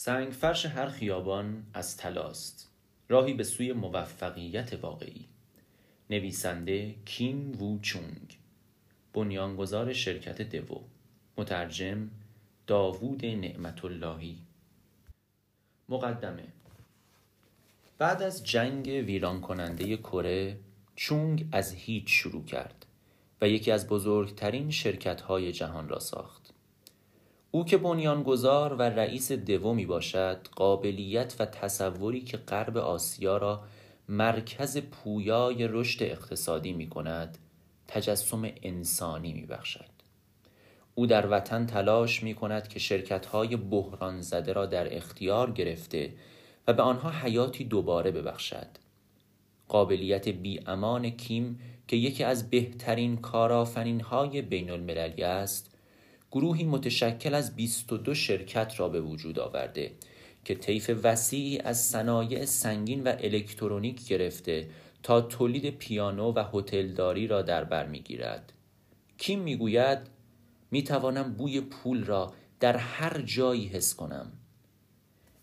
سنگ فرش هر خیابان از تلاست راهی به سوی موفقیت واقعی. نویسنده کیم وو چونگ بنیانگذار شرکت دوو. مترجم داوود نعمت اللهی مقدمه. بعد از جنگ ویران کننده کره چونگ از هیچ شروع کرد و یکی از بزرگترین شرکت های جهان را ساخت. او که بنیانگذار و رئیس دو می باشد قابلیت و تصوری که غرب آسیا را مرکز پویای رشد اقتصادی می کند تجسم انسانی می بخشد. او در وطن تلاش می کند که شرکت های بحران زده را در اختیار گرفته و به آنها حیاتی دوباره ببخشد. قابلیت بی امان کیم که یکی از بهترین کارآفرین های بین المللی است گروهی متشکل از 22 شرکت را به وجود آورده که طیف وسیعی از صنایع سنگین و الکترونیک گرفته تا تولید پیانو و هتلداری را در بر می‌گیرد. کیم می‌گوید می‌توانم بوی پول را در هر جایی حس کنم.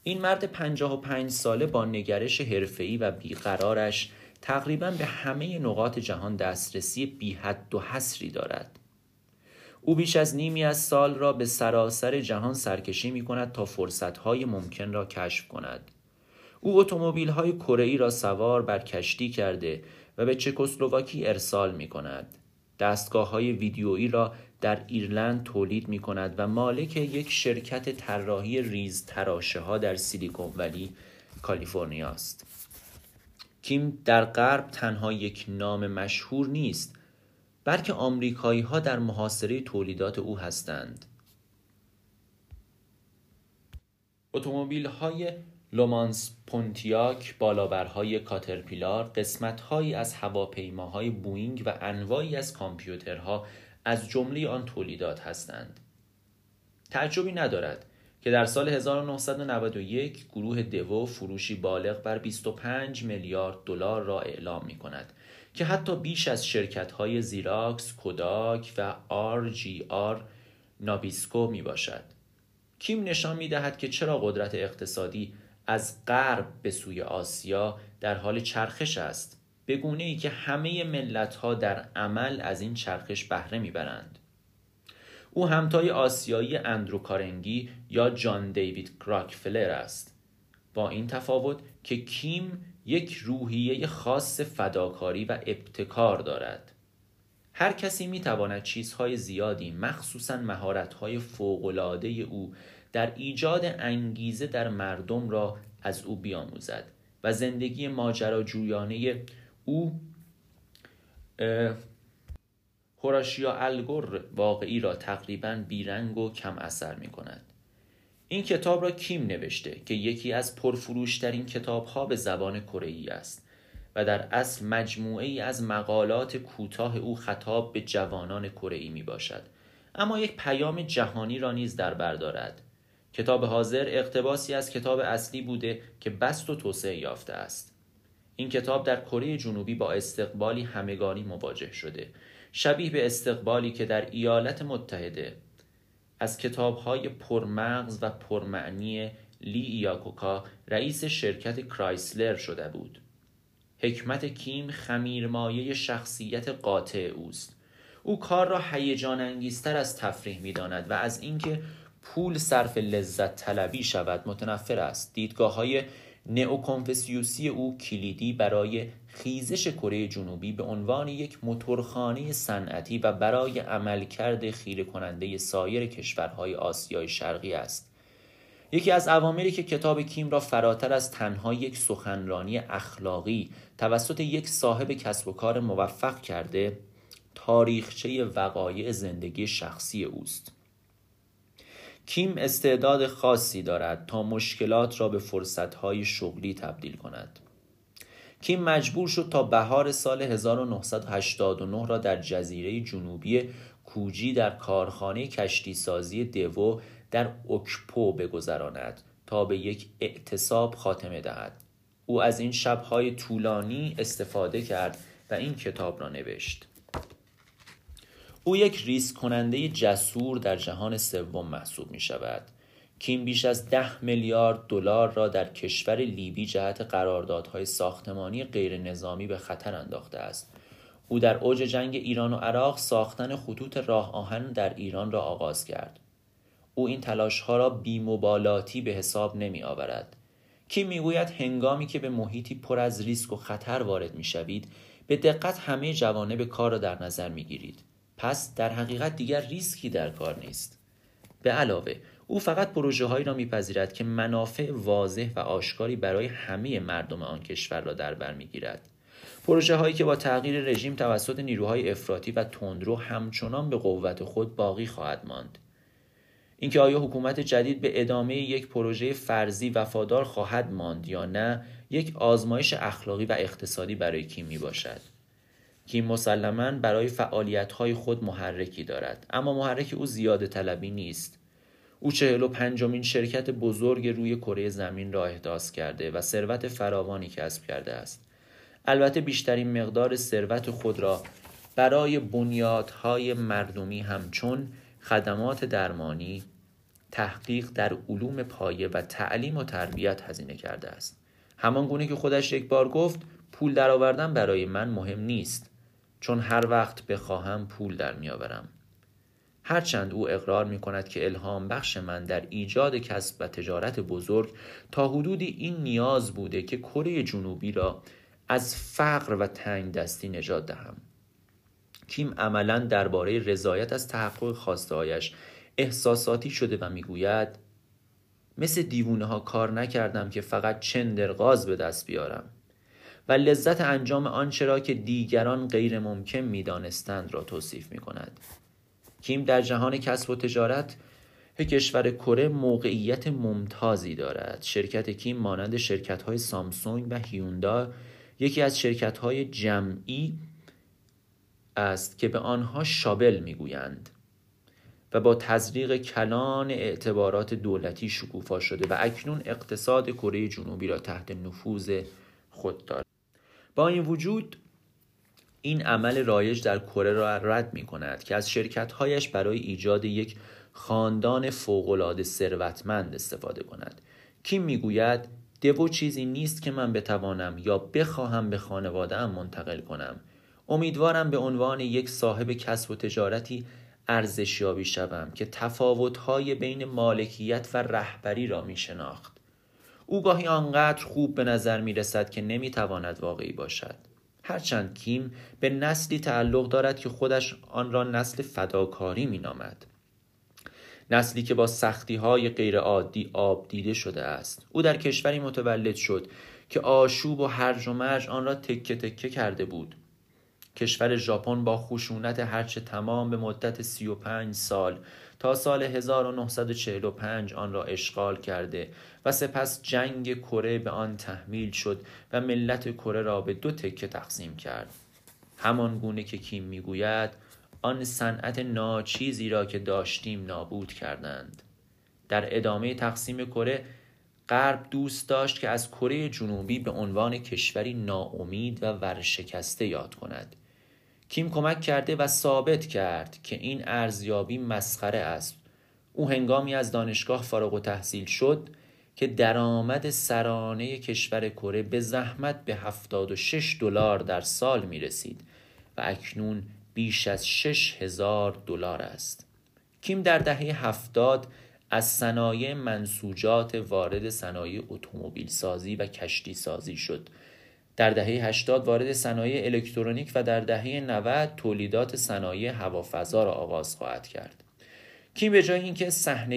این مرد پنجاه و پنج ساله با نگرش حرفه‌ای و بیقرارش تقریبا به همه نقاط جهان دسترسی بی حد و حصری دارد. او بیش از نیمی از سال را به سراسر جهان سرکشی می کند تا فرصتهای ممکن را کشف کند. او اتومبیل های کره را سوار بر کشتی کرده و به چکسلواکی ارسال می کند. دستگاه های ویدیویی را در ایرلند تولید می کند و مالک یک شرکت طراحی ریز تراشه ها در سیلیکون ولی کالیفرنیا است. کیم در غرب تنها یک نام مشهور نیست. بلکه آمریکایی ها در محاصره تولیدات او هستند. اتومبیل های لومانس پونتیاک بالابرهای کاترپیلار قسمتهایی از هواپیماهای بوینگ و انواعی از کامپیوترها از جمله آن تولیدات هستند. تعجبی ندارد که در سال 1991 گروه دوو فروشی بالغ بر 25 میلیارد دلار را اعلام می کند که حتی بیش از شرکت های زیراکس، کوداک و آر جی آر نابیسکو می باشد. کیم نشان می دهد که چرا قدرت اقتصادی از غرب به سوی آسیا در حال چرخش است به گونه ای که همه ملت ها در عمل از این چرخش بهره می‌برند او همتای آسیایی اندرو کارنگی یا جان دیوید کراکفلر است. با این تفاوت که کیم یک روحیه خاص فداکاری و ابتکار دارد. هر کسی می تواند چیزهای زیادی مخصوصا مهارت‌های فوق‌العاده او در ایجاد انگیزه در مردم را از او بیاموزد و زندگی ماجراجویانه او هوراشیا الگور واقعی را تقریبا بیرنگ و کم اثر می کند. این کتاب را کیم نوشته که یکی از پرفروشترین کتاب ها به زبان کره است و در اصل مجموعه ای از مقالات کوتاه او خطاب به جوانان کره می باشد اما یک پیام جهانی را نیز در بر دارد. کتاب حاضر اقتباسی از کتاب اصلی بوده که بست و توسعه یافته است. این کتاب در کره جنوبی با استقبالی همگانی مواجه شده شبیه به استقبالی که در ایالات متحده از کتابهای پرمغز و پرمعنی لی ایاکوکا رئیس شرکت کرایسلر شده بود. حکمت کیم خمیرمایه شخصیت قاطع اوست. او کار را هیجان انگیزتر از تفریح می داند و از اینکه پول صرف لذت طلبی شود متنفر است. دیدگاه های نئوکنفسیوسی او کلیدی برای خیزش کره جنوبی به عنوان یک موتورخانه صنعتی و برای عملکرد خیره کننده سایر کشورهای آسیای شرقی است. یکی از عواملی که کتاب کیم را فراتر از تنها یک سخنرانی اخلاقی توسط یک صاحب کسب و کار موفق کرده تاریخچه وقایع زندگی شخصی اوست. کیم استعداد خاصی دارد تا مشکلات را به فرصتهای شغلی تبدیل کند. کیم مجبور شد تا بهار سال 1989 را در جزیره جنوبی کوجی در کارخانه کشتی سازی دوو در اوکپو بگذراند تا به یک اعتصاب خاتمه دهد. او از این شبهای طولانی استفاده کرد و این کتاب را نوشت. او یک ریسک کننده جسور در جهان سوم محسوب می شود کیم بیش از ده میلیارد دلار را در کشور لیبی جهت قراردادهای ساختمانی غیر نظامی به خطر انداخته است. او در اوج جنگ ایران و عراق ساختن خطوط راه آهن در ایران را آغاز کرد. او این تلاش ها را بیمبالاتی به حساب نمی آورد کی می‌گوید هنگامی که به محیطی پر از ریسک و خطر وارد می شوید به دقت همه جوانب کار را در نظر می گیرید پس در حقیقت دیگر ریسکی در کار نیست. به علاوه او فقط پروژه هایی را میپذیرد که منافع واضح و آشکاری برای همه مردم آن کشور را در بر می‌گیرد. پروژه هایی که با تغییر رژیم توسط نیروهای افراطی و تندرو همچنان به قوت خود باقی خواهد ماند. اینکه آیا حکومت جدید به ادامه یک پروژه فرضی وفادار خواهد ماند یا نه یک آزمایش اخلاقی و اقتصادی برای کیم می باشد کیم مسلما برای فعالیت خود محرکی دارد اما محرک او زیاده طلبی نیست. او چهل و پنجمین شرکت بزرگ روی کره زمین را احداث کرده و ثروت فراوانی کسب کرده است. البته بیشترین مقدار ثروت خود را برای بنیادهای مردمی همچون خدمات درمانی تحقیق در علوم پایه و تعلیم و تربیت هزینه کرده است. همان گونه که خودش یک بار گفت پول درآوردن برای من مهم نیست چون هر وقت بخواهم پول در میآورم. هرچند او اقرار می کند که الهام بخش من در ایجاد کسب و تجارت بزرگ تا حدودی این نیاز بوده که کره جنوبی را از فقر و تنگ دستی نجات دهم کیم عملا درباره رضایت از تحقق خواستهایش احساساتی شده و می‌گوید مثل دیوونه ها کار نکردم که فقط چندرغاز به دست بیارم و لذت انجام آنچه را که دیگران غیر ممکن می‌دانستند را توصیف می کند. کیم در جهان کسب و تجارت کشور کره موقعیت ممتازی دارد. شرکت کیم مانند شرکت های سامسونگ و هیوندا یکی از شرکت های جمعی است که به آنها شابل می‌گویند و با تزریق کلان اعتبارات دولتی شکوفا شده و اکنون اقتصاد کره جنوبی را تحت نفوذ خود دارد. با این وجود این عمل رایج در کره را رد می کند که از شرکتهایش برای ایجاد یک خاندان فوقالعاده ثروتمند استفاده کند. کیم می‌گوید؟ دو چیزی نیست که من بتوانم یا بخواهم به خانواده منتقل کنم. امیدوارم به عنوان یک صاحب کسب و تجارتی ارزشیابی شوم که تفاوتهای بین مالکیت و رهبری را می شناخت او گاهی آنقدر خوب به نظر می رسد که نمی تواند واقعی باشد. هرچند کیم به نسلی تعلق دارد که خودش آن را نسل فداکاری می نامد. نسلی که با سختی های غیر عادی آب دیده شده است او در کشوری متولد شد که آشوب و هرج و مرج آن را تکه تکه کرده بود کشور ژاپن با خشونت هرچه تمام به مدت 35 سال سال 1945 آن را اشغال کرده و سپس جنگ کره به آن تحمیل شد و ملت کره را به دو تکه تقسیم کرد. همان گونه که کیم می‌گوید آن صنعت ناچیزی را که داشتیم نابود کردند. در ادامه تقسیم کره غرب دوست داشت که از کره جنوبی به عنوان کشوری ناامید و ورشکسته یاد کند. کیم کمک کرده و ثابت کرد که این ارزیابی مسخره است. او هنگامی از دانشگاه فارغ و تحصیل شد که درآمد سرانه کشور کره به زحمت به 76 دلار در سال می رسید و اکنون بیش از 6 هزار دلار است. کیم در دهه هفتاد از صنایع منسوجات وارد صنایع اتومبیل سازی و کشتی سازی شد. در دهه 80 وارد صنایع الکترونیک و در دهه 90 تولیدات صنایع هوافضا را آغاز خواهد کرد. کیم به جای اینکه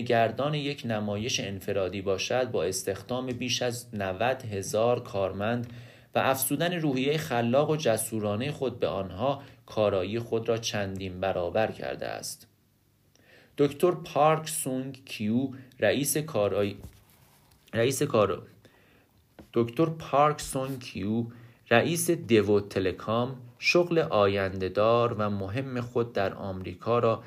گردان یک نمایش انفرادی باشد با استخدام بیش از 90 هزار کارمند و افزودن روحیه خلاق و جسورانه خود به آنها کارایی خود را چندین برابر کرده است. دکتر پارک سونگ کیو رئیس کارایی رئیس کار دکتر پارک سون کیو رئیس دیو تلکام شغل آیندهدار و مهم خود در آمریکا را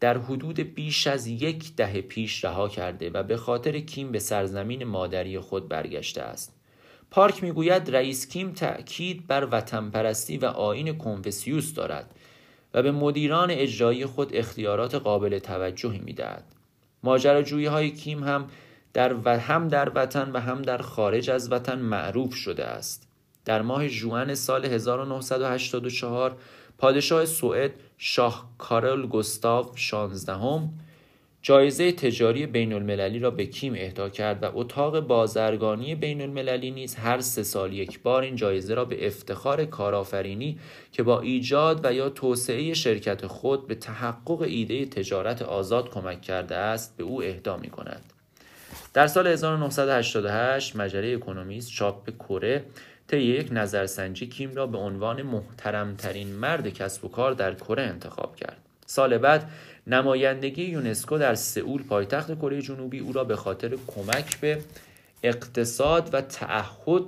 در حدود بیش از یک دهه پیش رها کرده و به خاطر کیم به سرزمین مادری خود برگشته است. پارک می‌گوید رئیس کیم تأکید بر وطن پرستی و آین کنفسیوس دارد و به مدیران اجرایی خود اختیارات قابل توجهی می‌دهد. ماجراجویی های کیم هم در و هم در وطن و هم در خارج از وطن معروف شده است در ماه جوان سال 1984 پادشاه سوئد شاه کارل گستاو شانزدهم جایزه تجاری بین المللی را به کیم اهدا کرد و اتاق بازرگانی بین المللی نیز هر سه سال یک بار این جایزه را به افتخار کارآفرینی که با ایجاد و یا توسعه شرکت خود به تحقق ایده تجارت آزاد کمک کرده است به او اهدا می کند. در سال 1988 مجله اکونومیست چاپ کره طی یک نظرسنجی کیم را به عنوان محترمترین مرد کسب و کار در کره انتخاب کرد. سال بعد نمایندگی یونسکو در سئول پایتخت کره جنوبی او را به خاطر کمک به اقتصاد و تعهد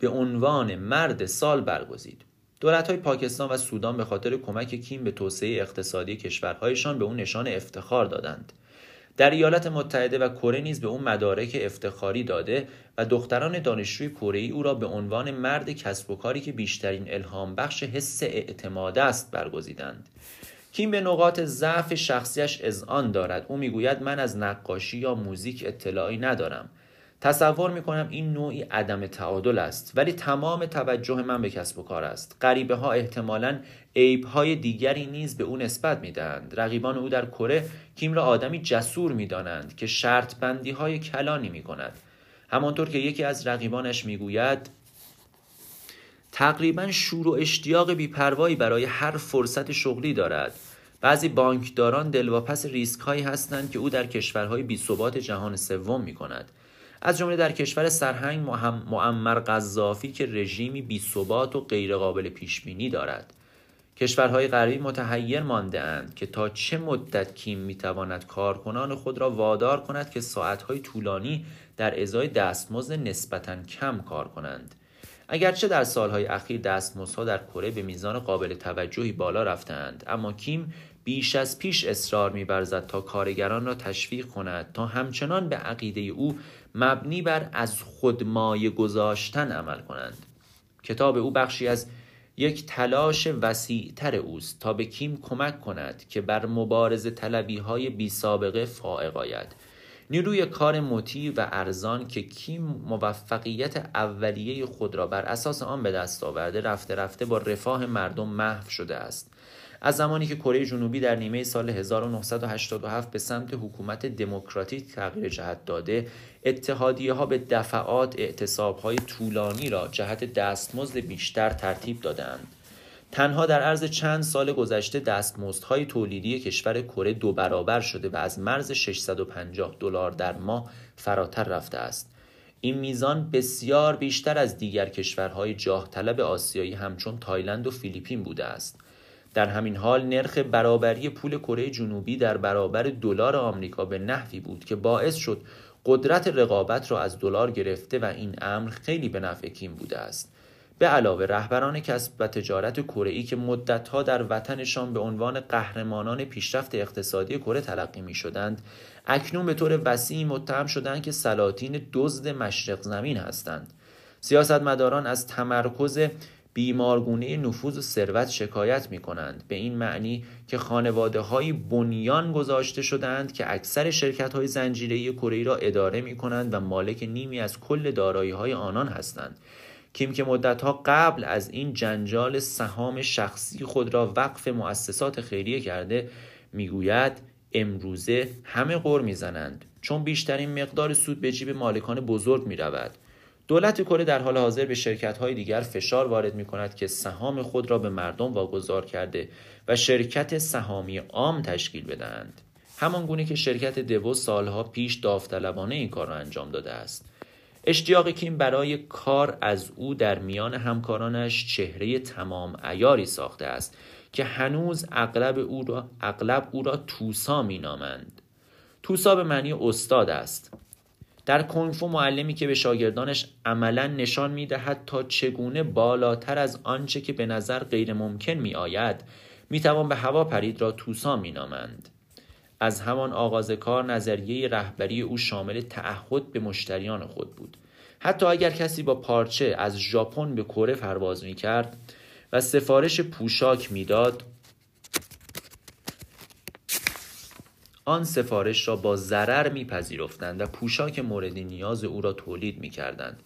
به عنوان مرد سال برگزید. دولت های پاکستان و سودان به خاطر کمک کیم به توسعه اقتصادی کشورهایشان به او نشان افتخار دادند. در ایالات متحده و کره نیز به او مدارک افتخاری داده و دختران دانشجوی کره او را به عنوان مرد کسب و کاری که بیشترین الهام بخش حس اعتماد است برگزیدند. کیم به نقاط ضعف شخصیش اذعان دارد او می‌گوید من از نقاشی یا موزیک اطلاعی ندارم تصور می‌کنم این نوعی عدم تعادل است. ولی تمام توجه من به کسب و کار است. غریبه ها احتمالا عیب های دیگری نیز به او نسبت می‌دهند. رقیبان او در کره کیم را آدمی جسور می‌دانند که شرط بندی های کلانی می کند همانطور که یکی از رقیبانش می‌گوید تقریبا شور و اشتیاق بیپروایی برای هر فرصت شغلی دارد. بعضی بانکداران دلواپس ریسک هایی هستند که او در کشورهای بیثبات جهان سوم می کند از جمله در کشور سرهنگ معمر قذافی که رژیمی بیثبات و غیرقابل پیش بینی دارد. کشورهای غربی متحیر مانده اند که تا چه مدت کیم می‌تواند کارکنان خود را وادار کند که ساعتهای طولانی در ازای دستمزد نسبتا کم کار کنند. اگرچه در سالهای اخیر دستمزدها در کره به میزان قابل توجهی بالا رفتند اما کیم بیش از پیش اصرار میورزد تا کارگران را تشویق کند تا همچنان به عقیده او مبنی بر از خودمایه گذاشتن عمل کنند. کتاب او بخشی از یک تلاش وسیعتر اوست تا به کیم کمک کند که بر مبارز طلبی های بی سابقه فائق آید. نیروی کار مطیع و ارزان که کیم موفقیت اولیه خود را بر اساس آن به دست آورده رفته رفته با رفاه مردم محو شده است. از زمانی که کره جنوبی در نیمه سال 1987 به سمت حکومت دموکراتیک تغییر جهت داده اتحادیه ها به دفعات اعتصاب های طولانی را جهت دستمزد بیشتر ترتیب دادند تنها در عرض چند سال گذشته دستمزدهای تولیدی کشور کره دو برابر شده و از مرز 650 دلار در ماه فراتر رفته است. این میزان بسیار بیشتر از دیگر کشورهای جاه طلب آسیایی همچون تایلند و فیلیپین بوده است. در همین حال نرخ برابری پول کره جنوبی در برابر دلار آمریکا به نحوی بود که باعث شد قدرت رقابت را از دلار گرفته و این امر خیلی به نفع کیم بوده است. به علاوه رهبران کسب و تجارت کره که مدتها در وطنشان به عنوان قهرمانان پیشرفت اقتصادی کره تلقی می شدند اکنون به طور وسیعی متهم شدند که سلاطین دزد مشرق زمین هستند. سیاستمداران از تمرکز بیمارگونه نفوذ و ثروت شکایت می کنند به این معنی که خانواده های بنیان گذاشته شدند که اکثر شرکت های زنجیره کره را اداره می کنند و مالک نیمی از کل دارایی های آنان هستند. کیم که مدتها قبل از این جنجال سهام شخصی خود را وقف مؤسسات خیریه کرده می‌گوید امروزه همه غور می‌زنند. چون بیشترین مقدار سود به جیب مالکان بزرگ می رود. دولت کره در حال حاضر به شرکت های دیگر فشار وارد می کند که سهام خود را به مردم واگذار کرده و شرکت سهامی عام تشکیل بدهند. همان گونه که شرکت دوو سالها پیش داوطلبانه این کار را انجام داده است. اشتیاق کیم برای کار از او در میان همکارانش چهره تمام ایاری ساخته است که هنوز اغلب او را, اغلب او را توسا می نامند. توسا به معنی استاد است در کنفو معلمی که به شاگردانش عملا نشان می دهد تا چگونه بالاتر از آنچه که به نظر غیر ممکن می آید می توان به هوا پرید را توسا می نامند. از همان آغاز کار نظریه رهبری او شامل تعهد به مشتریان خود بود حتی اگر کسی با پارچه از ژاپن به کره پرواز می کرد و سفارش پوشاک می‌داد آن سفارش را با ضرر میپذیرفتند و پوشاک مورد نیاز او را تولید می‌کردند.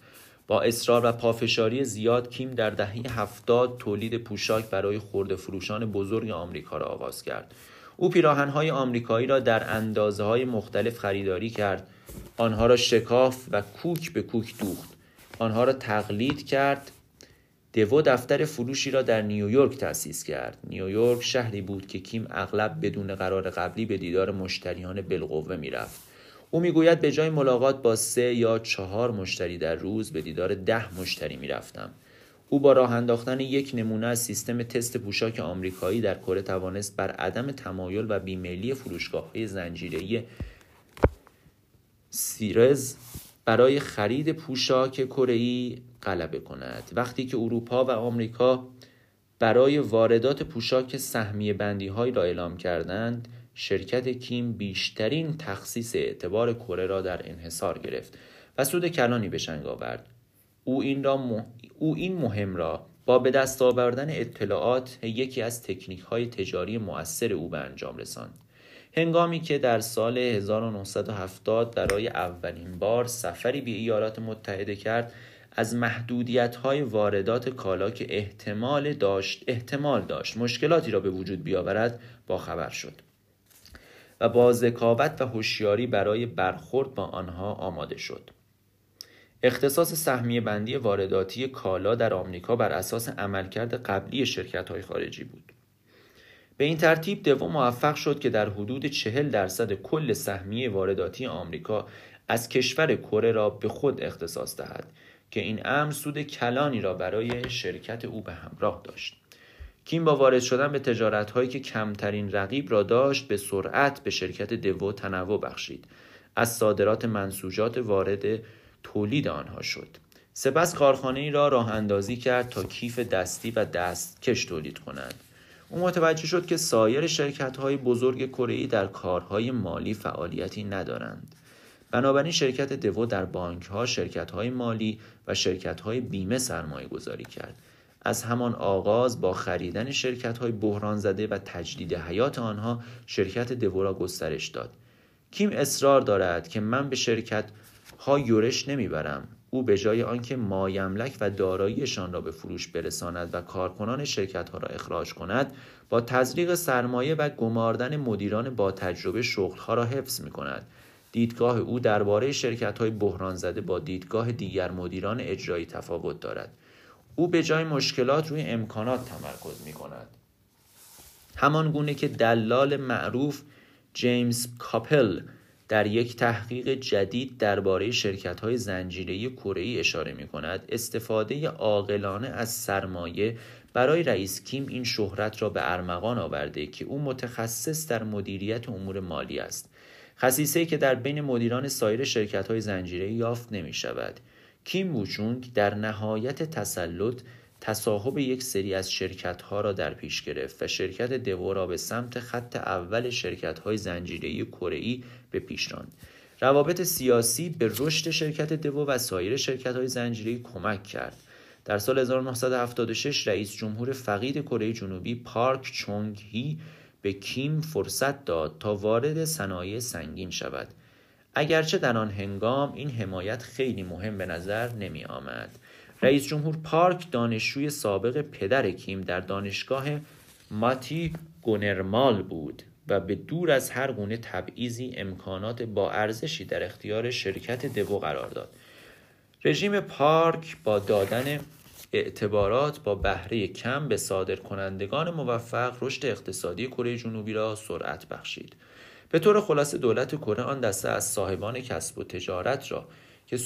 با اصرار و پافشاری زیاد کیم در دهه هفتاد تولید پوشاک برای خورده فروشان بزرگ آمریکا را آغاز کرد. او پیراهنهای آمریکایی را در اندازه های مختلف خریداری کرد. آنها را شکاف و کوک به کوک دوخت. آنها را تقلید کرد دوو دفتر فروشی را در نیویورک تأسیس کرد. نیویورک شهری بود که کیم اغلب بدون قرار قبلی به دیدار مشتریان بالقوه می‌رفت. او می‌گوید به جای ملاقات با سه یا چهار مشتری در روز به دیدار ده مشتری می‌رفتم. او با راه انداختن یک نمونه از سیستم تست پوشاک آمریکایی در کره توانست بر عدم تمایل و بیمیلی فروشگاه های زنجیره‌ای سیرز برای خرید پوشاک کره غلبه کند. وقتی که اروپا و آمریکا برای واردات پوشاک سهمیه بندی را اعلام کردند شرکت کیم بیشترین تخصیص اعتبار کره را در انحصار گرفت و سود کلانی به شنگ آورد. او این, را او این مهم را با به دست آوردن اطلاعات یکی از تکنیک های تجاری مؤثر او به انجام رساند. هنگامی که در سال 1970 برای اولین بار سفری به ایالات متحده کرد از محدودیت های واردات کالا که احتمال داشت احتمال داشت مشکلاتی را به وجود بیاورد با خبر شد و با ذکاوت و هوشیاری برای برخورد با آنها آماده شد. اختصاص سهمیه بندی وارداتی کالا در آمریکا بر اساس عملکرد قبلی شرکت های خارجی بود. به این ترتیب دوم موفق شد که در حدود چهل درصد کل سهمیه وارداتی آمریکا از کشور کره را به خود اختصاص دهد که این امر سود کلانی را برای شرکت او به همراه داشت. کیم با وارد شدن به تجارت هایی که کمترین رقیب را داشت به سرعت به شرکت دو تنوع بخشید. از صادرات منسوجات وارد تولید آنها شد. سپس کارخانه ای را راه اندازی کرد تا کیف دستی و دستکش تولید کنند او متوجه شد که سایر شرکت های بزرگ کره در کارهای مالی فعالیتی ندارند. بنابراین شرکت دو در بانک ها شرکت های مالی و شرکت های بیمه سرمایه گذاری کرد. از همان آغاز با خریدن شرکت های بحران زده و تجدید حیات آنها شرکت دو را گسترش داد. کیم اصرار دارد که من به شرکت ها یورش نمی‌برم. او به جای آنکه مایملک و داراییشان را به فروش برساند و کارکنان شرکت ها را اخراج کند با تزریق سرمایه و گماردن مدیران با تجربه شغل ها را حفظ می کند دیدگاه او درباره شرکت های بحران زده با دیدگاه دیگر مدیران اجرایی تفاوت دارد. او به جای مشکلات روی امکانات تمرکز می کند همان گونه که دلال معروف جیمز کاپل در یک تحقیق جدید درباره شرکت‌های زنجیره‌ای کره‌ای اشاره می‌کند. استفاده عاقلانه از سرمایه برای رئیس کیم این شهرت را به ارمغان آورده که او متخصص در مدیریت امور مالی است. خصیصه که در بین مدیران سایر شرکت‌های زنجیره‌ای یافت نمی‌شود. کیم ووچونگ در نهایت تسلط تصاحب یک سری از شرکت ها را در پیش گرفت و شرکت دو را به سمت خط اول شرکت های زنجیره کره به پیش راند. روابط سیاسی به رشد شرکت دو و سایر شرکت های زنجیره کمک کرد. در سال 1976 رئیس جمهور فقید کره جنوبی پارک چونگ هی به کیم فرصت داد تا وارد صنایع سنگین شود. اگرچه در آن هنگام این حمایت خیلی مهم به نظر نمی آمد. رئیس جمهور پارک دانشجوی سابق پدر کیم در دانشگاه ماتی گونرمال بود و به دور از هر گونه تبعیضی امکانات با ارزشی در اختیار شرکت دو قرار داد. رژیم پارک با دادن اعتبارات با بهره کم به صادر کنندگان موفق رشد اقتصادی کره جنوبی را سرعت بخشید. به طور خلاصه دولت کره آن دسته از صاحبان کسب و تجارت را که,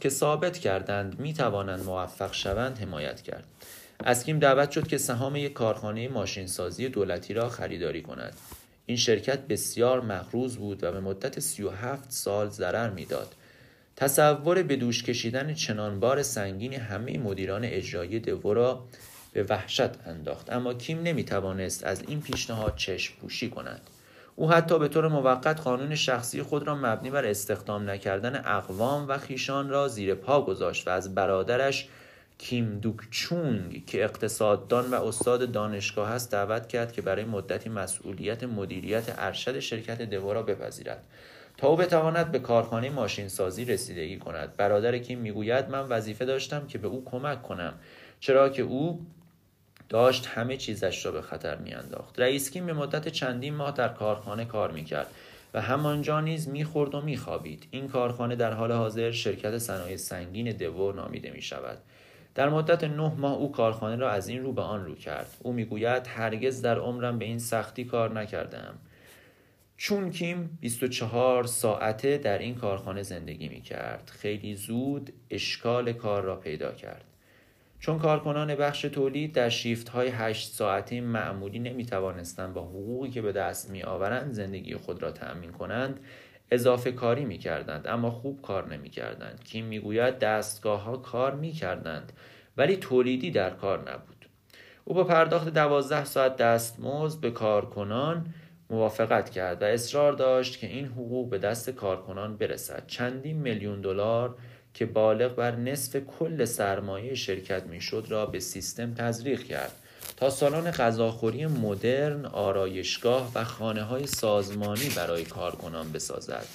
که ثابت کردند می توانند موفق شوند حمایت کرد. از کیم دعوت شد که سهام یک کارخانه ماشینسازی دولتی را خریداری کند. این شرکت بسیار مغروز بود و به مدت 37 سال ضرر می‌داد. تصور به دوش کشیدن چنان بار سنگین همه مدیران اجرایی دو را به وحشت انداخت. اما کیم نمی توانست از این پیشنهاد چشم پوشی کند. او حتی به طور موقت قانون شخصی خود را مبنی بر استخدام نکردن اقوام و خیشان را زیر پا گذاشت و از برادرش کیم دوک چونگ که اقتصاددان و استاد دانشگاه است دعوت کرد که برای مدتی مسئولیت مدیریت ارشد شرکت دو را بپذیرد تا او بتواند به کارخانه ماشین سازی رسیدگی کند. برادر کیم می‌گوید من وظیفه داشتم که به او کمک کنم چرا که او داشت همه چیزش را به خطر میانداخت. رئیس کیم به مدت چندین ماه در کارخانه کار می‌کرد و همانجا نیز می‌خورد و میخوابید. این کارخانه در حال حاضر شرکت صنایع سنگین دو نامیده می شود در مدت نه ماه او کارخانه را از این رو به آن رو کرد. او می‌گوید هرگز در عمرم به این سختی کار نکردم چون کیم 24 ساعته در این کارخانه زندگی می کرد خیلی زود اشکال کار را پیدا کرد. چون کارکنان بخش تولید در شیفت های 8 ساعته معمولی نمی توانستند با حقوقی که به دست می آورند زندگی خود را تأمین کنند اضافه کاری می کردند اما خوب کار نمی کردند کیم می گوید دستگاه ها کار می کردند ولی تولیدی در کار نبود. او با پرداخت دوازده ساعت دستمزد به کارکنان موافقت کرد و اصرار داشت که این حقوق به دست کارکنان برسد. چندین میلیون دلار که بالغ بر نصف کل سرمایه شرکت می‌شد را به سیستم تزریق کرد تا سالن غذاخوری مدرن، آرایشگاه و خانه های سازمانی برای کارکنان بسازد.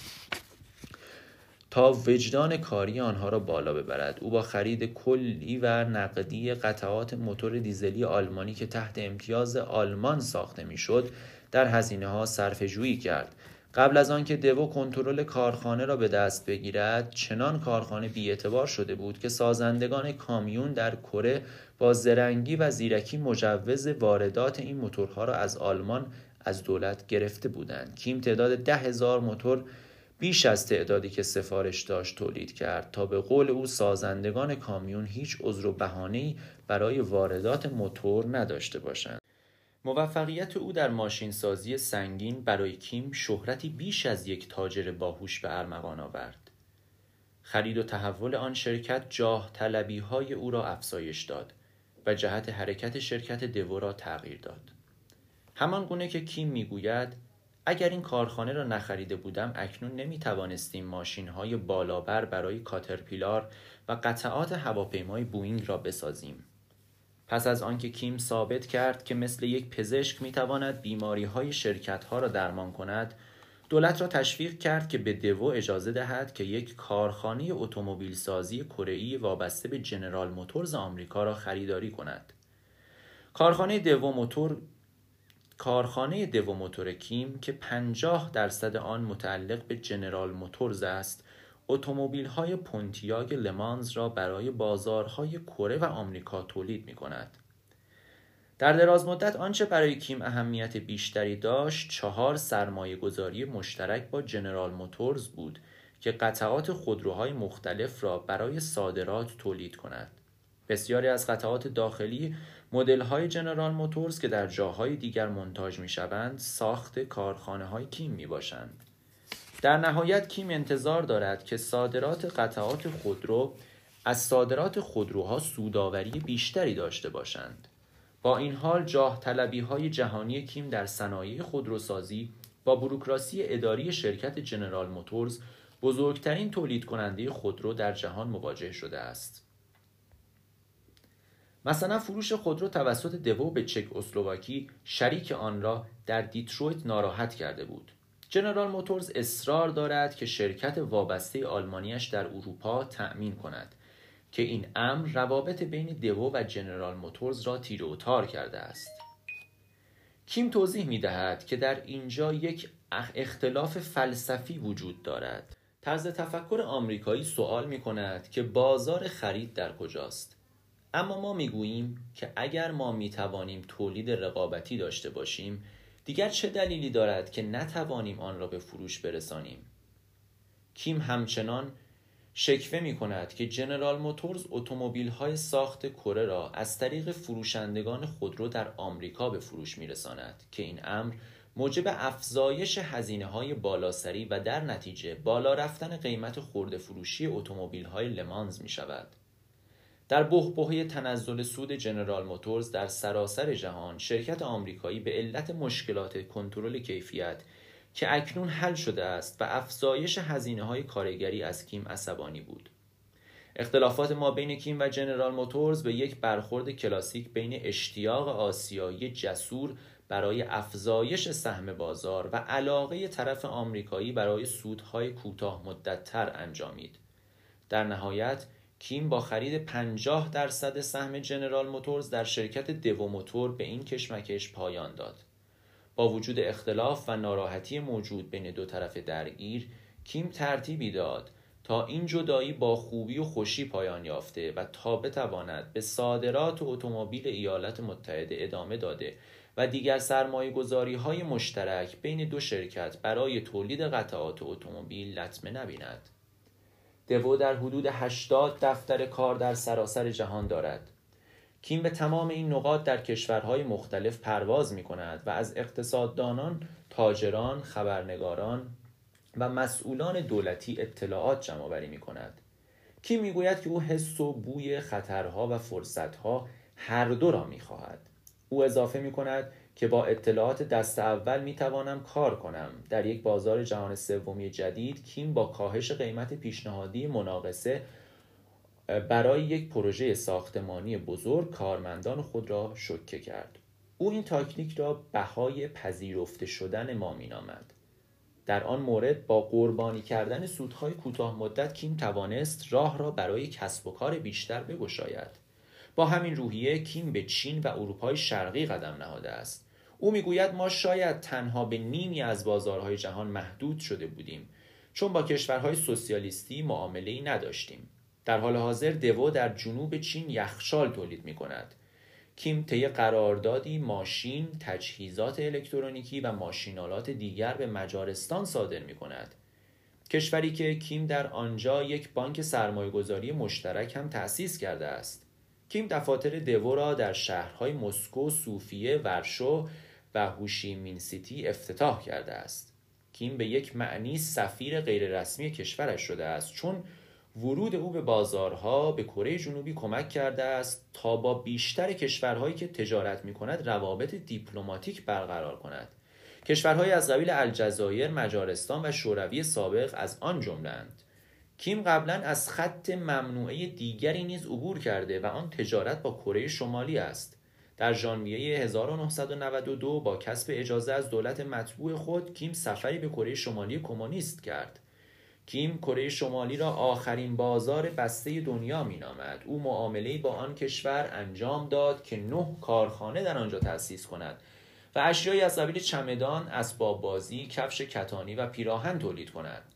تا وجدان کاری آنها را بالا ببرد او با خرید کلی و نقدی قطعات موتور دیزلی آلمانی که تحت امتیاز آلمان ساخته می‌شد در هزینه ها صرف جویی کرد قبل از آنکه دو کنترل کارخانه را به دست بگیرد چنان کارخانه بیاعتبار شده بود که سازندگان کامیون در کره با زرنگی و زیرکی مجوز واردات این موتورها را از آلمان از دولت گرفته بودند. کیم تعداد ده هزار موتور بیش از تعدادی که سفارش داشت تولید کرد تا به قول او سازندگان کامیون هیچ عذر و بهانه‌ای برای واردات موتور نداشته باشند. موفقیت او در ماشینسازی سنگین برای کیم شهرتی بیش از یک تاجر باهوش به ارمغان آورد. خرید و تحول آن شرکت جاه طلبی های او را افزایش داد و جهت حرکت شرکت دو را تغییر داد. همان گونه که کیم می‌گوید اگر این کارخانه را نخریده بودم اکنون نمی توانستیم ماشین های بالابر برای کاترپیلار و قطعات هواپیمای بوینگ را بسازیم. پس از آنکه کیم ثابت کرد که مثل یک پزشک می‌تواند بیماری های شرکت ها را درمان کند دولت را تشویق کرد که به دو اجازه دهد که یک کارخانه اتومبیل سازی کره وابسته به جنرال موتورز آمریکا را خریداری کند. کارخانه دو موتور کارخانه دو موتور کیم که 50 درصد آن متعلق به جنرال موتورز است اتومبیل های پونتیاگ لمانز را برای بازارهای کره و آمریکا تولید می کند. در دراز مدت آنچه برای کیم اهمیت بیشتری داشت چهار سرمایه گذاری مشترک با جنرال موتورز بود که قطعات خودروهای مختلف را برای صادرات تولید کند. بسیاری از قطعات داخلی مدل های جنرال موتورز که در جاهای دیگر منتاج می شوند ساخت کارخانه های کیم می باشند. در نهایت کیم انتظار دارد که صادرات قطعات خودرو از صادرات خودروها سوداوری بیشتری داشته باشند. با این حال جاه طلبی های جهانی کیم در صنایع خودروسازی با بروکراسی اداری شرکت جنرال موتورز بزرگترین تولید کننده خودرو در جهان مواجه شده است. مثلا فروش خودرو توسط دو به چک اسلواکی شریک آن را در دیترویت ناراحت کرده بود. جنرال موتورز اصرار دارد که شرکت وابسته آلمانیش در اروپا تأمین کند که این امر روابط بین دو و جنرال موتورز را تیر و تار کرده است. کیم توضیح می دهد که در اینجا یک اختلاف فلسفی وجود دارد. طرز تفکر آمریکایی سوال می کند که بازار خرید در کجاست؟ اما ما می گوییم که اگر ما می توانیم تولید رقابتی داشته باشیم دیگر چه دلیلی دارد که نتوانیم آن را به فروش برسانیم کیم همچنان شکوه می کند که جنرال موتورز اتومبیل های ساخت کره را از طریق فروشندگان خودرو در آمریکا به فروش می رساند که این امر موجب افزایش هزینه های بالاسری و در نتیجه بالا رفتن قیمت خورده فروشی اتومبیل های لمانز می شود. در بحبوحه تنزل سود جنرال موتورز در سراسر جهان شرکت آمریکایی به علت مشکلات کنترل کیفیت که اکنون حل شده است و افزایش هزینه های کارگری از کیم عصبانی بود اختلافات ما بین کیم و جنرال موتورز به یک برخورد کلاسیک بین اشتیاق آسیایی جسور برای افزایش سهم بازار و علاقه طرف آمریکایی برای سودهای کوتاه مدتتر انجامید. در نهایت کیم با خرید 50 درصد سهم جنرال موتورز در شرکت دو موتور به این کشمکش پایان داد. با وجود اختلاف و ناراحتی موجود بین دو طرف درگیر، کیم ترتیبی داد تا این جدایی با خوبی و خوشی پایان یافته و تا بتواند به صادرات اتومبیل ایالات متحده ادامه داده و دیگر سرمایه های مشترک بین دو شرکت برای تولید قطعات اتومبیل لطمه نبیند. دو در حدود 80 دفتر کار در سراسر جهان دارد. کیم به تمام این نقاط در کشورهای مختلف پرواز می کند و از اقتصاددانان، تاجران، خبرنگاران و مسئولان دولتی اطلاعات جمع آوری می کند. کیم می گوید که او حس و بوی خطرها و فرصتها هر دو را می خواهد. او اضافه می کند که با اطلاعات دست اول می توانم کار کنم. در یک بازار جهان سومی جدید کیم با کاهش قیمت پیشنهادی مناقصه برای یک پروژه ساختمانی بزرگ کارمندان خود را شکه کرد. او این تاکنیک را بهای پذیرفته شدن ما مینامد. در آن مورد با قربانی کردن سودهای کوتاه مدت کیم توانست راه را برای کسب و کار بیشتر بگشاید. با همین روحیه کیم به چین و اروپای شرقی قدم نهاده است. او می‌گوید ما شاید تنها به نیمی از بازارهای جهان محدود شده بودیم چون با کشورهای سوسیالیستی معامله ای نداشتیم در حال حاضر دو در جنوب چین یخشال تولید می کند کیم طی قراردادی ماشین، تجهیزات الکترونیکی و ماشینالات دیگر به مجارستان صادر می کند. کشوری که کیم در آنجا یک بانک سرمایهگذاری مشترک هم تأسیس کرده است. کیم دفاتر دو را در شهرهای مسکو، صوفیه، ورشو و هوشیمین سیتی افتتاح کرده است. کیم به یک معنی سفیر غیررسمی کشورش شده است چون ورود او به بازارها به کره جنوبی کمک کرده است تا با بیشتر کشورهایی که تجارت می کند روابط دیپلماتیک برقرار کند. کشورهایی از قبیل الجزایر، مجارستان و شوروی سابق از آن جملند. کیم قبلا از خط ممنوعه دیگری نیز عبور کرده و آن تجارت با کره شمالی است. در ژانویه 1992 با کسب اجازه از دولت مطبوع خود کیم سفری به کره شمالی کمونیست کرد. کیم کره شمالی را آخرین بازار بسته دنیا مینامد. او معامله با آن کشور انجام داد که نه کارخانه در آنجا تأسیس کند و اشیایی از قبیل چمدان، اسباب بازی، کفش کتانی و پیراهن تولید کند.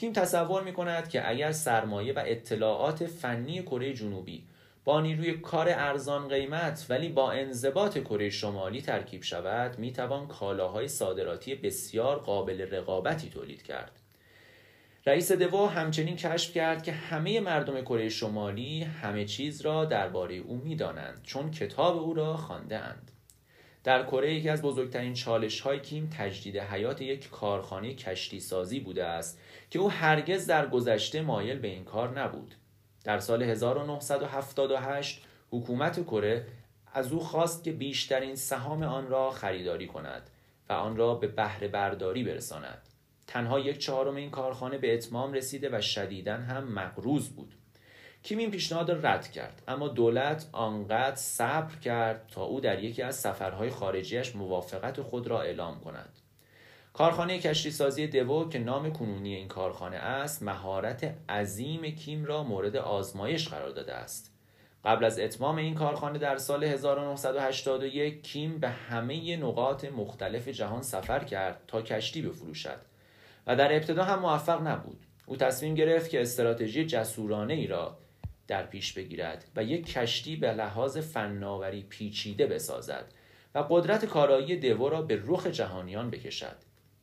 کیم تصور می کند که اگر سرمایه و اطلاعات فنی کره جنوبی با نیروی کار ارزان قیمت ولی با انضباط کره شمالی ترکیب شود می توان کالاهای صادراتی بسیار قابل رقابتی تولید کرد. رئیس دو همچنین کشف کرد که همه مردم کره شمالی همه چیز را درباره او می‌دانند چون کتاب او را خوانده اند. در کره یکی از بزرگترین چالش های کیم تجدید حیات یک کارخانه کشتی سازی بوده است که او هرگز در گذشته مایل به این کار نبود. در سال 1978 حکومت کره از او خواست که بیشترین سهام آن را خریداری کند و آن را به بهره برداری برساند. تنها یک چهارم این کارخانه به اتمام رسیده و شدیدا هم مقروض بود. کیم این پیشنهاد را رد کرد. اما دولت آنقدر صبر کرد تا او در یکی از سفرهای خارجیش موافقت خود را اعلام کند. کارخانه کشتی سازی دو که نام کنونی این کارخانه است مهارت عظیم کیم را مورد آزمایش قرار داده است. قبل از اتمام این کارخانه در سال 1981 کیم به همه نقاط مختلف جهان سفر کرد تا کشتی بفروشد. و در ابتدا هم موفق نبود. او تصمیم گرفت که استراتژی جسورانه ای را در پیش بگیرد و یک کشتی به لحاظ فناوری پیچیده بسازد و قدرت کارایی دو را به رخ جهانیان بکشد.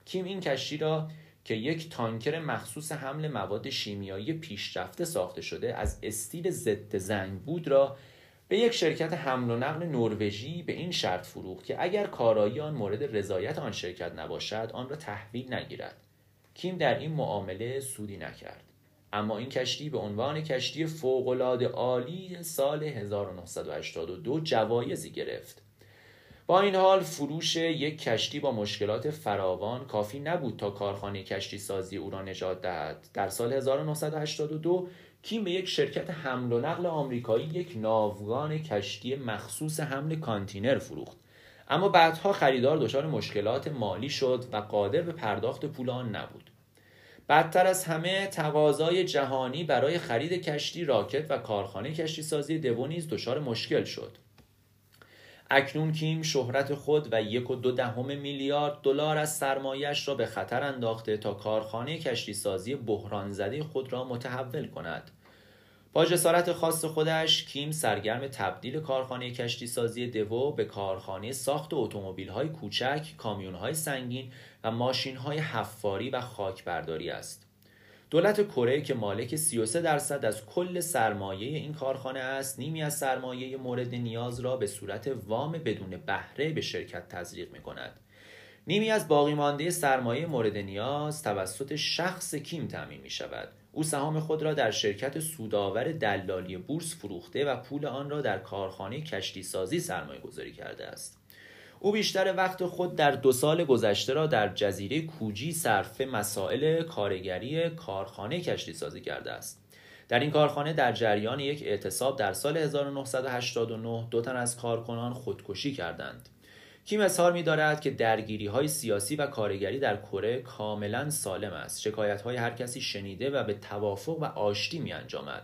کیم این کشتی را که یک تانکر مخصوص حمل مواد شیمیایی پیشرفته ساخته شده از استیل ضد زنگ بود را به یک شرکت حمل و نقل نروژی به این شرط فروخت که اگر کارایی آن مورد رضایت آن شرکت نباشد آن را تحویل نگیرد. کیم در این معامله سودی نکرد. اما این کشتی به عنوان کشتی فوقالعاده عالی سال 1982 جوایزی گرفت با این حال فروش یک کشتی با مشکلات فراوان کافی نبود تا کارخانه کشتی سازی او را نجات دهد. در سال 1982 کیم به یک شرکت حمل و نقل آمریکایی یک ناوگان کشتی مخصوص حمل کانتینر فروخت. اما بعدها خریدار دچار مشکلات مالی شد و قادر به پرداخت پول آن نبود. بدتر از همه تقاضای جهانی برای خرید کشتی راکت و کارخانه کشتی سازی دو نیز دچار مشکل شد. اکنون کیم شهرت خود و یک و دو دهم میلیارد دلار از سرمایش را به خطر انداخته تا کارخانه کشتی سازی بحران زده خود را متحول کند. با جسارت خاص خودش کیم سرگرم تبدیل کارخانه کشتی سازی دو به کارخانه ساخت اتومبیل های کوچک، کامیون های سنگین و ماشین های حفاری و خاکبرداری است. دولت کره که مالک 33 درصد از کل سرمایه این کارخانه است نیمی از سرمایه مورد نیاز را به صورت وام بدون بهره به شرکت تزریق می کند نیمی از باقی مانده سرمایه مورد نیاز توسط شخص کیم تامین می شود او سهام خود را در شرکت سودآور دلالی بورس فروخته و پول آن را در کارخانه کشتی سازی سرمایه گذاری کرده است او بیشتر وقت خود در دو سال گذشته را در جزیره کوجی صرف مسائل کارگری کارخانه کشتی سازی کرده است. در این کارخانه در جریان یک اعتصاب در سال 1989 دو تن از کارکنان خودکشی کردند. کیم اظهار می دارد که درگیری های سیاسی و کارگری در کره کاملا سالم است. شکایت های هر کسی شنیده و به توافق و آشتی می انجامد.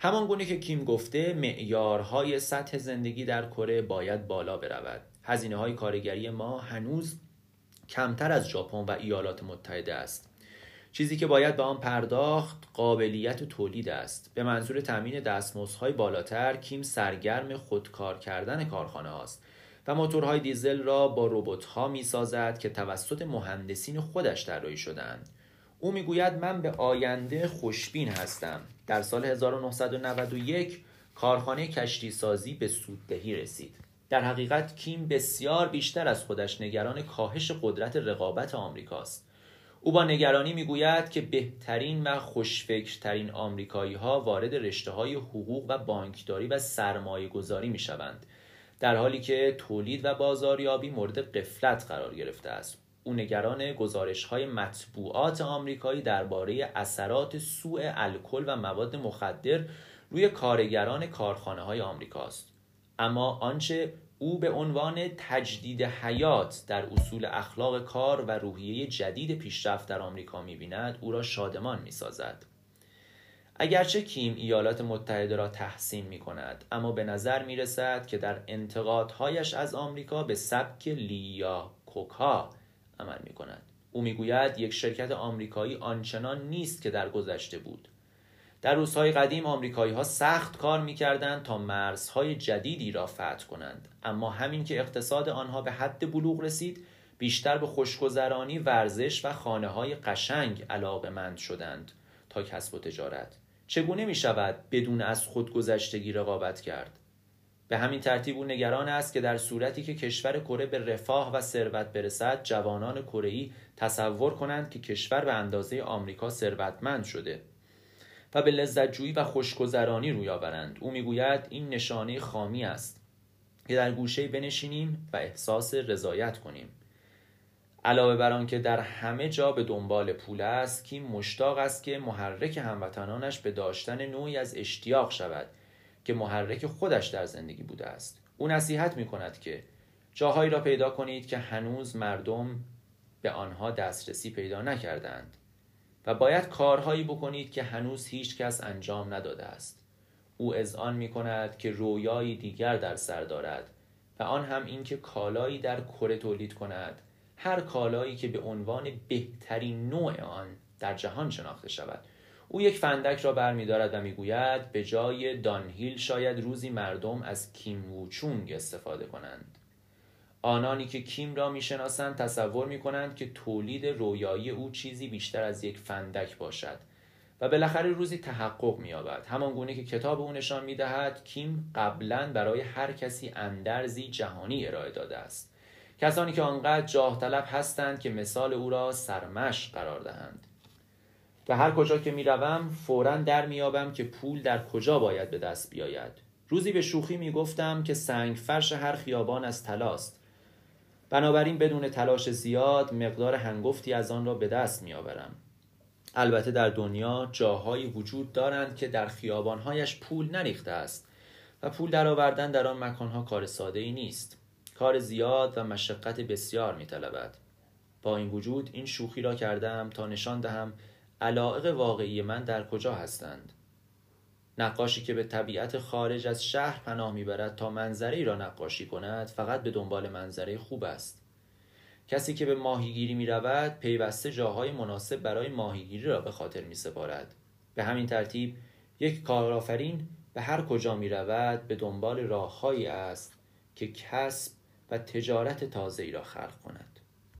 همان گونه که کیم گفته معیارهای سطح زندگی در کره باید بالا برود. هزینه های کارگری ما هنوز کمتر از ژاپن و ایالات متحده است چیزی که باید به آن پرداخت قابلیت تولید است به منظور تامین دستمزدهای بالاتر کیم سرگرم خودکار کردن کارخانه هاست و موتورهای دیزل را با ربات ها می سازد که توسط مهندسین خودش طراحی شدند او می‌گوید من به آینده خوشبین هستم. در سال 1991 کارخانه کشتی سازی به سوددهی رسید. در حقیقت کیم بسیار بیشتر از خودش نگران کاهش قدرت رقابت آمریکاست. او با نگرانی می‌گوید که بهترین و خوشفکرترین آمریکایی ها وارد رشته های حقوق و بانکداری و سرمایه گذاری می شوند در حالی که تولید و بازاریابی مورد قفلت قرار گرفته است. او نگران گزارش های مطبوعات آمریکایی درباره اثرات سوء الکل و مواد مخدر روی کارگران کارخانه های آمریکاست اما آنچه او به عنوان تجدید حیات در اصول اخلاق کار و روحیه جدید پیشرفت در آمریکا می‌بیند او را شادمان می‌سازد. اگرچه کیم ایالات متحده را تحسین می کند اما به نظر می رسد که در انتقادهایش از آمریکا به سبک لیا کوکا عمل می کند او می‌گوید یک شرکت آمریکایی آنچنان نیست که در گذشته بود. در روزهای قدیم آمریکایی ها سخت کار می‌کردند تا مرزهای جدیدی را فتح کنند. اما همین که اقتصاد آنها به حد بلوغ رسید بیشتر به خوشگذرانی ورزش و خانه های قشنگ علاقه مند شدند تا کسب و تجارت. چگونه می شود بدون از خودگذشتگی رقابت کرد؟ به همین ترتیب او نگران است که در صورتی که کشور کره به رفاه و ثروت برسد جوانان کره تصور کنند که کشور به اندازه آمریکا ثروتمند شده و به لذتجویی و خوشگذرانی روی آورند. او می‌گوید این نشانه خامی است که در گوشه بنشینیم و احساس رضایت کنیم. علاوه بر آنکه در همه جا به دنبال پول است کیم مشتاق است که محرک هموطنانش به داشتن نوعی از اشتیاق شود که محرک خودش در زندگی بوده است. او نصیحت می کند که جاهایی را پیدا کنید که هنوز مردم به آنها دسترسی پیدا نکردند و باید کارهایی بکنید که هنوز هیچ کس انجام نداده است. او آن می کند که رویایی دیگر در سر دارد و آن هم اینکه کالایی در کره تولید کند هر کالایی که به عنوان بهترین نوع آن در جهان شناخته شود. او یک فندک را برمیدارد و می‌گوید به جای دانهیل شاید روزی مردم از کیم ووچونگ استفاده کنند. آنانی که کیم را می‌شناسند تصور می‌کنند که تولید رویایی او چیزی بیشتر از یک فندک باشد و بالاخره روزی تحقق مییابد. همان گونه که کتاب او نشان می‌دهد کیم قبلا برای هر کسی اندرزی جهانی ارائه داده است. کسانی که آنقدر جاه طلب هستند که مثال او را سرمش قرار دهند. و هر کجا که می‌روم فورا در میابم که پول در کجا باید به دست بیاید. روزی به شوخی می‌گفتم که سنگ فرش هر خیابان از تلاست بنابراین بدون تلاش زیاد مقدار هنگفتی از آن را به دست میآورم البته در دنیا جاهایی وجود دارند که در خیابانهایش پول نریخته است و پول درآوردن در آن مکانها کار ساده ای نیست. کار زیاد و مشقت بسیار می طلبد. با این وجود این شوخی را کردم تا نشان دهم علائق واقعی من در کجا هستند نقاشی که به طبیعت خارج از شهر پناه می‌برد تا منظره ای را نقاشی کند فقط به دنبال منظره خوب است کسی که به ماهیگیری می رود پیوسته جاهای مناسب برای ماهیگیری را به خاطر می سپارد. به همین ترتیب یک کارآفرین به هر کجا می رود به دنبال راههایی است که کسب و تجارت تازه ای را خلق کند.